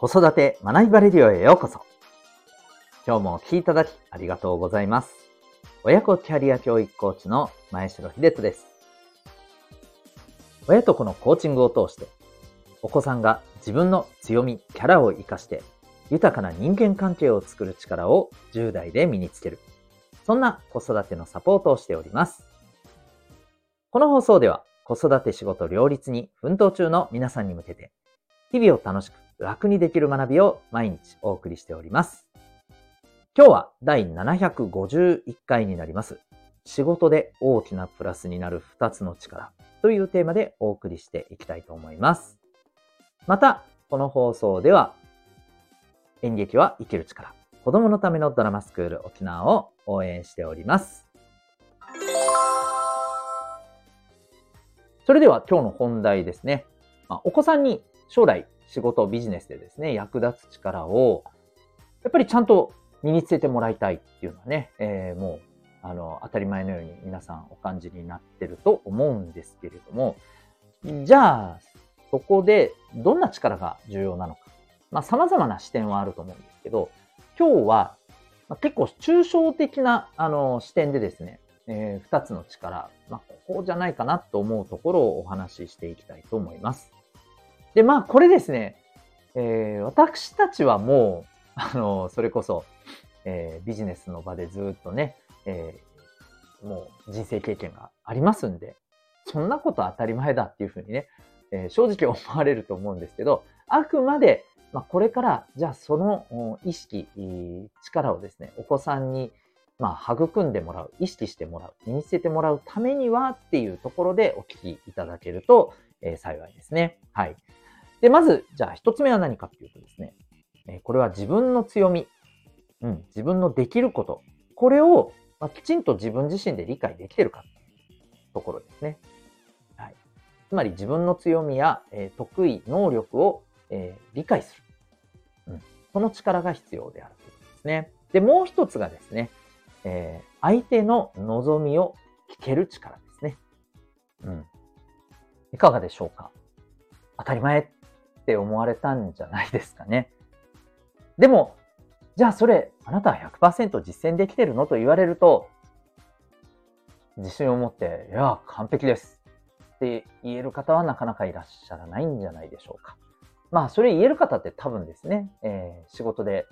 子育て学びバレリオへようこそ。今日もお聴きいただきありがとうございます。親子キャリア教育コーチの前城秀人です。親と子のコーチングを通して、お子さんが自分の強み、キャラを活かして、豊かな人間関係を作る力を10代で身につける。そんな子育てのサポートをしております。この放送では子育て仕事両立に奮闘中の皆さんに向けて、日々を楽しく楽にできる学びを毎日お送りしております。今日は第751回になります。仕事で大きなプラスになる2つの力というテーマでお送りしていきたいと思います。また、この放送では演劇は生きる力、子供のためのドラマスクール沖縄を応援しております。それでは今日の本題ですね。まあ、お子さんに将来仕事、ビジネスでですね、役立つ力を、やっぱりちゃんと身につけてもらいたいっていうのはね、えー、もう、あの、当たり前のように皆さんお感じになってると思うんですけれども、じゃあ、そこでどんな力が重要なのか。まあ、様々な視点はあると思うんですけど、今日は、ま、結構抽象的な、あの、視点でですね、えー、2つの力、まあ、こうじゃないかなと思うところをお話ししていきたいと思います。で、まあ、これですね、えー、私たちはもう、あの、それこそ、えー、ビジネスの場でずっとね、えー、もう人生経験がありますんで、そんなこと当たり前だっていうふうにね、えー、正直思われると思うんですけど、あくまで、まあ、これから、じゃあその意識、力をですね、お子さんにまあ、育んでもらう、意識してもらう、身につけてもらうためにはっていうところでお聞きいただけると、えー、幸いですね。はい。で、まず、じゃあ一つ目は何かっていうとですね、え、これは自分の強み、うん、自分のできること、これを、まあ、きちんと自分自身で理解できてるかてところですね。はい。つまり自分の強みや、え、得意、能力を、え、理解する。うん。その力が必要であるということですね。で、もう一つがですね、えー、相手の望みを聞ける力ですね。うん。いかがでしょうか？当たり前って思われたんじゃないですかね。でも、じゃあそれ、あなたは100%実践できてるのと言われると、自信を持って、いや、完璧ですって言える方はなかなかいらっしゃらないんじゃないでしょうか。まあ、それ言える方って多分ですね、えー、仕事で、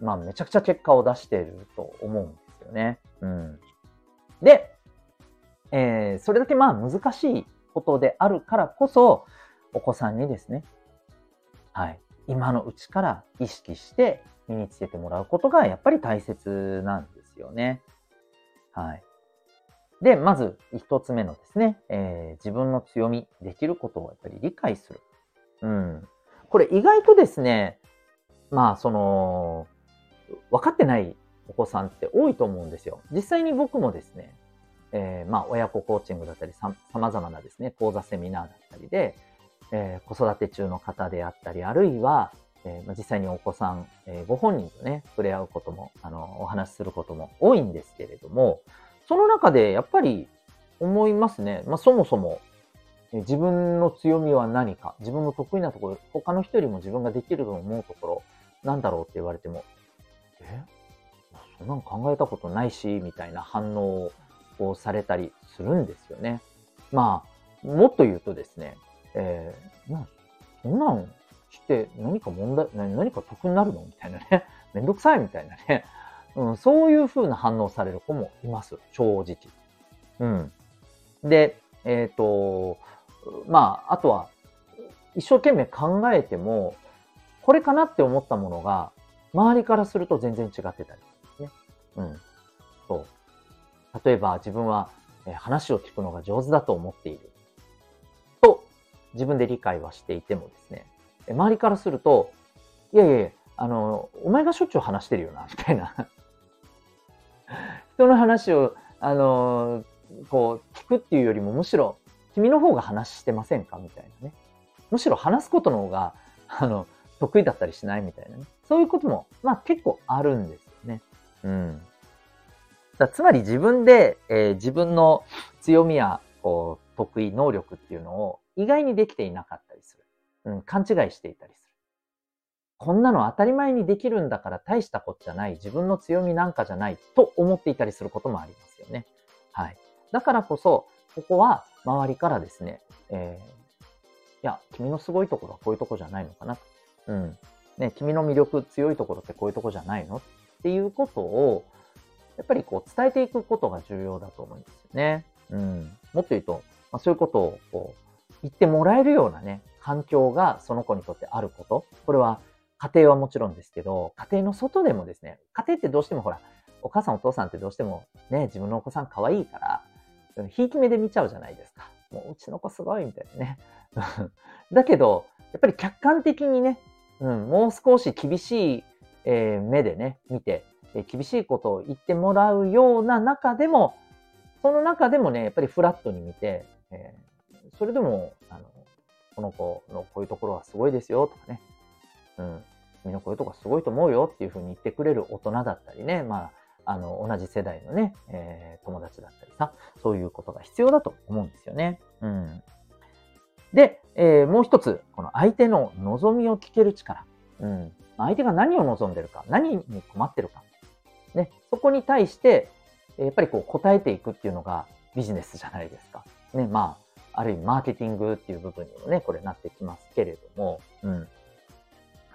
まあ、めちゃくちゃ結果を出していると思うんですよね。うん。で、えー、それだけまあ難しいことであるからこそ、お子さんにですね、はい、今のうちから意識して身につけてもらうことがやっぱり大切なんですよね。はい。で、まず一つ目のですね、えー、自分の強み、できることをやっぱり理解する。うん。これ意外とですね、まあその、分かってないお子さんって多いと思うんですよ。実際に僕もですね、えー、まあ、親子コーチングだったり、さまざまなですね、講座セミナーだったりで、えー、子育て中の方であったり、あるいは、えー、実際にお子さん、えご本人とね、触れ合うことも、あの、お話しすることも多いんですけれども、その中でやっぱり思いますね。まあ、そもそも、え自分の強みは何か、自分の得意なところ、他の人よりも自分ができると思うところ、なんだろうって言われても、え？そんなの考えたことないし、みたいな反応をされたりするんですよね。まあ、もっと言うとですね、えー、な、そんなんして何か問題、何か得になるのみたいなね。めんどくさいみたいなね。うん、そういう風な反応される子もいます。正直。うん。で、えっ、ー、と、まあ、あとは、一生懸命考えても、これかなって思ったものが、周りからすると全然違ってたりすねうん。そう。例えば自分は話を聞くのが上手だと思っている。と、自分で理解はしていてもですね、周りからすると、いやいやいや、あの、お前がしょっちゅう話してるよな、みたいな。人の話を、あの、こう、聞くっていうよりも、むしろ、君の方が話してませんかみたいなね。むしろ話すことの方が、あの、得意だったりしないみたいなね。そういうことも、まあ結構あるんですよね。うん。だつまり自分で、えー、自分の強みやこう得意能力っていうのを意外にできていなかったりする。うん、勘違いしていたりする。こんなの当たり前にできるんだから大したことじゃない、自分の強みなんかじゃないと思っていたりすることもありますよね。はい。だからこそ、ここは周りからですね、えー、いや、君のすごいところはこういうとこじゃないのかな。うん。ね、君の魅力強いところってこういうとこじゃないの？っていうことを、やっぱりこう伝えていくことが重要だと思うんですよね。うん。もっと言うと、まあ、そういうことをこう言ってもらえるようなね、環境がその子にとってあること。これは家庭はもちろんですけど、家庭の外でもですね、家庭ってどうしてもほら、お母さんお父さんってどうしてもね、自分のお子さん可愛いから、ひいき目で見ちゃうじゃないですか。もううちの子すごいみたいなね。だけど、やっぱり客観的にね、うん、もう少し厳しい、えー、目でね、見て、厳しいことを言ってもらうような中でも、その中でもね、やっぱりフラットに見て、えー、それでも、あの、この子のこういうところはすごいですよとかね、うん、君のこういうところすごいと思うよっていうふうに言ってくれる大人だったりね、まあ、あの、同じ世代のね、えー、友達だったりさ、そういうことが必要だと思うんですよね。うん。で、えー、もう一つ、この相手の望みを聞ける力。うん。相手が何を望んでるか、何に困ってるか。ね、そこに対して、やっぱりこう答えていくっていうのがビジネスじゃないですか。ね、まあ、ある意味マーケティングっていう部分にもね、これなってきますけれども、うん。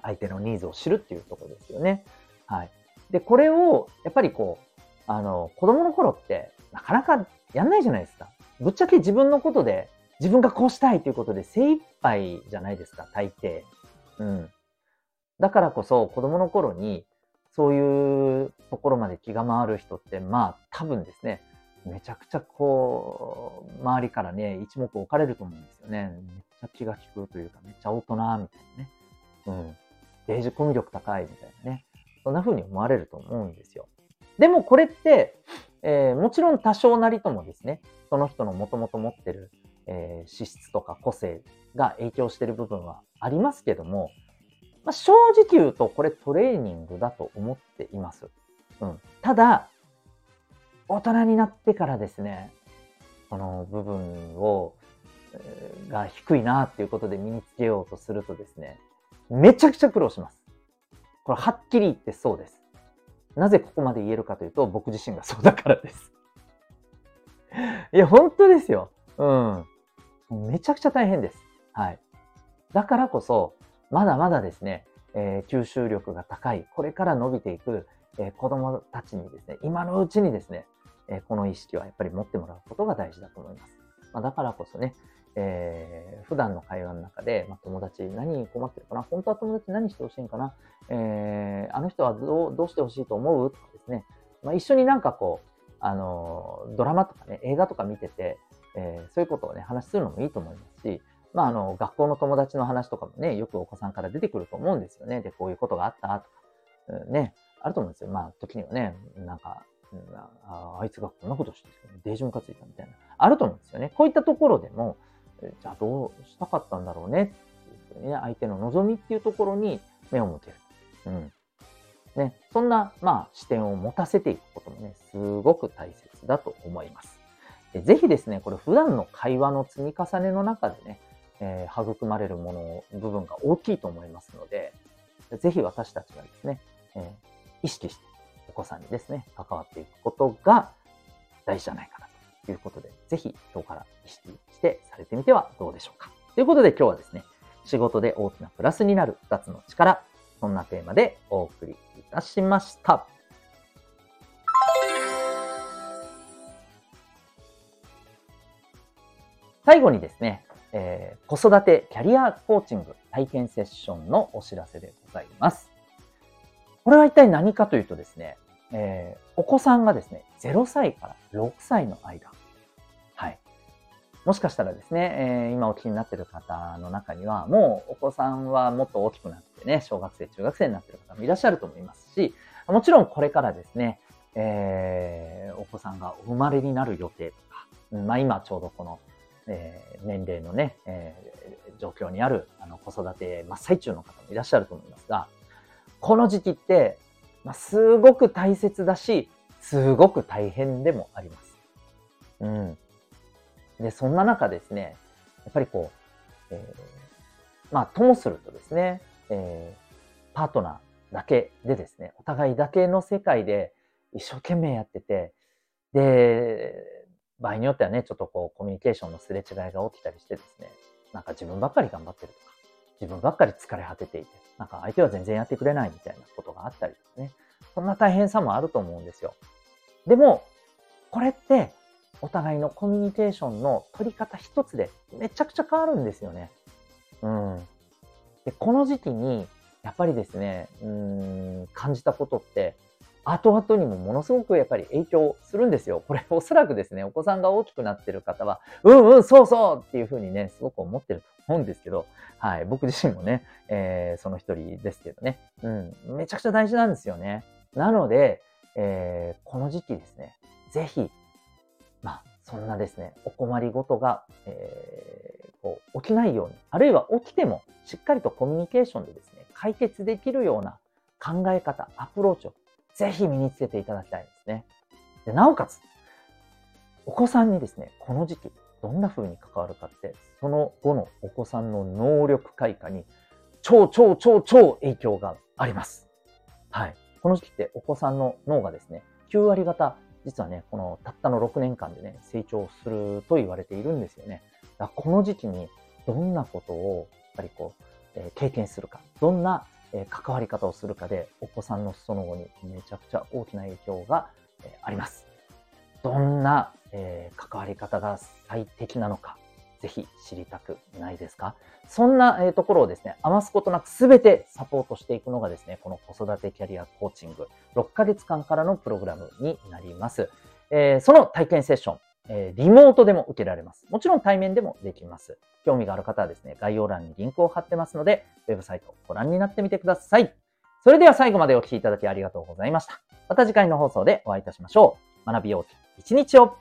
相手のニーズを知るっていうところですよね。はい。で、これを、やっぱりこう、あの、子供の頃って、なかなかやんないじゃないですか。ぶっちゃけ自分のことで、自分がこうしたいということで精一杯じゃないですか、大抵。うん。だからこそ、子供の頃に、そういうところまで気が回る人って、まあ、多分ですね、めちゃくちゃこう、周りからね、一目置かれると思うんですよね。めっちゃ気が利くというか、めっちゃ大人みたいなね。うん。デージコミュ力高いみたいなね。そんな風に思われると思うんですよ。でもこれって、えー、もちろん多少なりともですね、その人のもともと持ってる、えー、資質とか個性が影響してる部分はありますけども、まあ、正直言うとこれトレーニングだと思っています。うん、ただ、大人になってからですね、その部分を、えー、が低いなっていうことで身につけようとするとですね、めちゃくちゃ苦労します。これはっきり言ってそうです。なぜここまで言えるかというと、僕自身がそうだからです。いや、本当ですよ。うん。めちゃくちゃ大変です。はい。だからこそ、まだまだですね、えー、吸収力が高い、これから伸びていく、えー、子供たちにですね、今のうちにですね、えー、この意識はやっぱり持ってもらうことが大事だと思います。まあ、だからこそね、えー、普段の会話の中で、まあ、友達何に困ってるかな本当は友達何してほしいんかな、えー、あの人はどうどうしてほしいと思うとかですね、まあ、一緒になんかこう、あのドラマとかね、映画とか見てて、えー、そういうことをね、話するのもいいと思いますし、まあ、あの、学校の友達の話とかもね、よくお子さんから出てくると思うんですよね。で、こういうことがあったとか、うん、ね、あると思うんですよ。まあ、時にはね、なんか、ああいつがこんなことしてるデージムカついたみたいな、あると思うんですよね。こういったところでも、じゃあどうしたかったんだろうねってね、相手の望みっていうところに目を向ける。うん。ね、そんな、まあ、視点を持たせていくこともね、すごく大切だと思います。ぜひですね、これ普段の会話の積み重ねの中でね、えー、育まれるもの、部分が大きいと思いますので、ぜひ私たちがですね、えー、意識してお子さんにですね、関わっていくことが大事じゃないかなということで、ぜひ今日から意識してされてみてはどうでしょうか。ということで今日はですね、仕事で大きなプラスになる2つの力、そんなテーマでお送りいたしました。最後にですね、えー、子育てキャリアコーチング体験セッションのお知らせでございます。これは一体何かというとですね、えー、お子さんがですね、0歳から6歳の間、はい。もしかしたらですね、えー、今お聞きになっている方の中には、もうお子さんはもっと大きくなってね、小学生、中学生になっている方もいらっしゃると思いますし、もちろんこれからですね、えー、お子さんがお生まれになる予定とか、まあ今ちょうどこの、えー、年齢のね、えー、状況にあるあの子育て真っ最中の方もいらっしゃると思いますが、この時期って、まあ、すごく大切だし、すごく大変でもあります。うん。で、そんな中ですね、やっぱりこう、えー、まあ、ともするとですね、えー、パートナーだけでですね、お互いだけの世界で一生懸命やってて、で、場合によってはね、ちょっとこう、コミュニケーションのすれ違いが起きたりしてですね、なんか自分ばっかり頑張ってるとか、自分ばっかり疲れ果てていて、なんか相手は全然やってくれないみたいなことがあったりとかね、そんな大変さもあると思うんですよ。でも、これって、お互いのコミュニケーションの取り方一つでめちゃくちゃ変わるんですよね。うん。で、この時期に、やっぱりですね、うん、感じたことって、後々にもものすごくやっぱり影響するんですよ。これおそらくですね、お子さんが大きくなってる方は、うんうん、そうそうっていうふうにね、すごく思ってると思うんですけど、はい、僕自身もね、えー、その一人ですけどね、うん、めちゃくちゃ大事なんですよね。なので、えー、この時期ですね、ぜひ、まあ、そんなですね、お困りごとが、えー、こう起きないように、あるいは起きても、しっかりとコミュニケーションでですね、解決できるような考え方、アプローチをぜひ身につけていただきたいですね。でなおかつ、お子さんにですね、この時期、どんな風に関わるかって、その後のお子さんの能力開花に超超超超影響があります。はい。この時期ってお子さんの脳がですね、9割方、実はね、このたったの6年間でね、成長すると言われているんですよね。だこの時期にどんなことを、やっぱりこう、えー、経験するか、どんなえ関わり方をするかで、お子さんのその後にめちゃくちゃ大きな影響が、えあります。どんな、え関わり方が最適なのか、ぜひ知りたくないですか？そんな、えところをですね、余すことなく全てサポートしていくのがですね、この子育てキャリアコーチング、6ヶ月間からのプログラムになります。えー、その体験セッション、え、リモートでも受けられます。もちろん対面でもできます。興味がある方はですね、概要欄にリンクを貼ってますので、ウェブサイトをご覧になってみてください。それでは最後までお聴きいただきありがとうございました。また次回の放送でお会いいたしましょう。学びよう一日を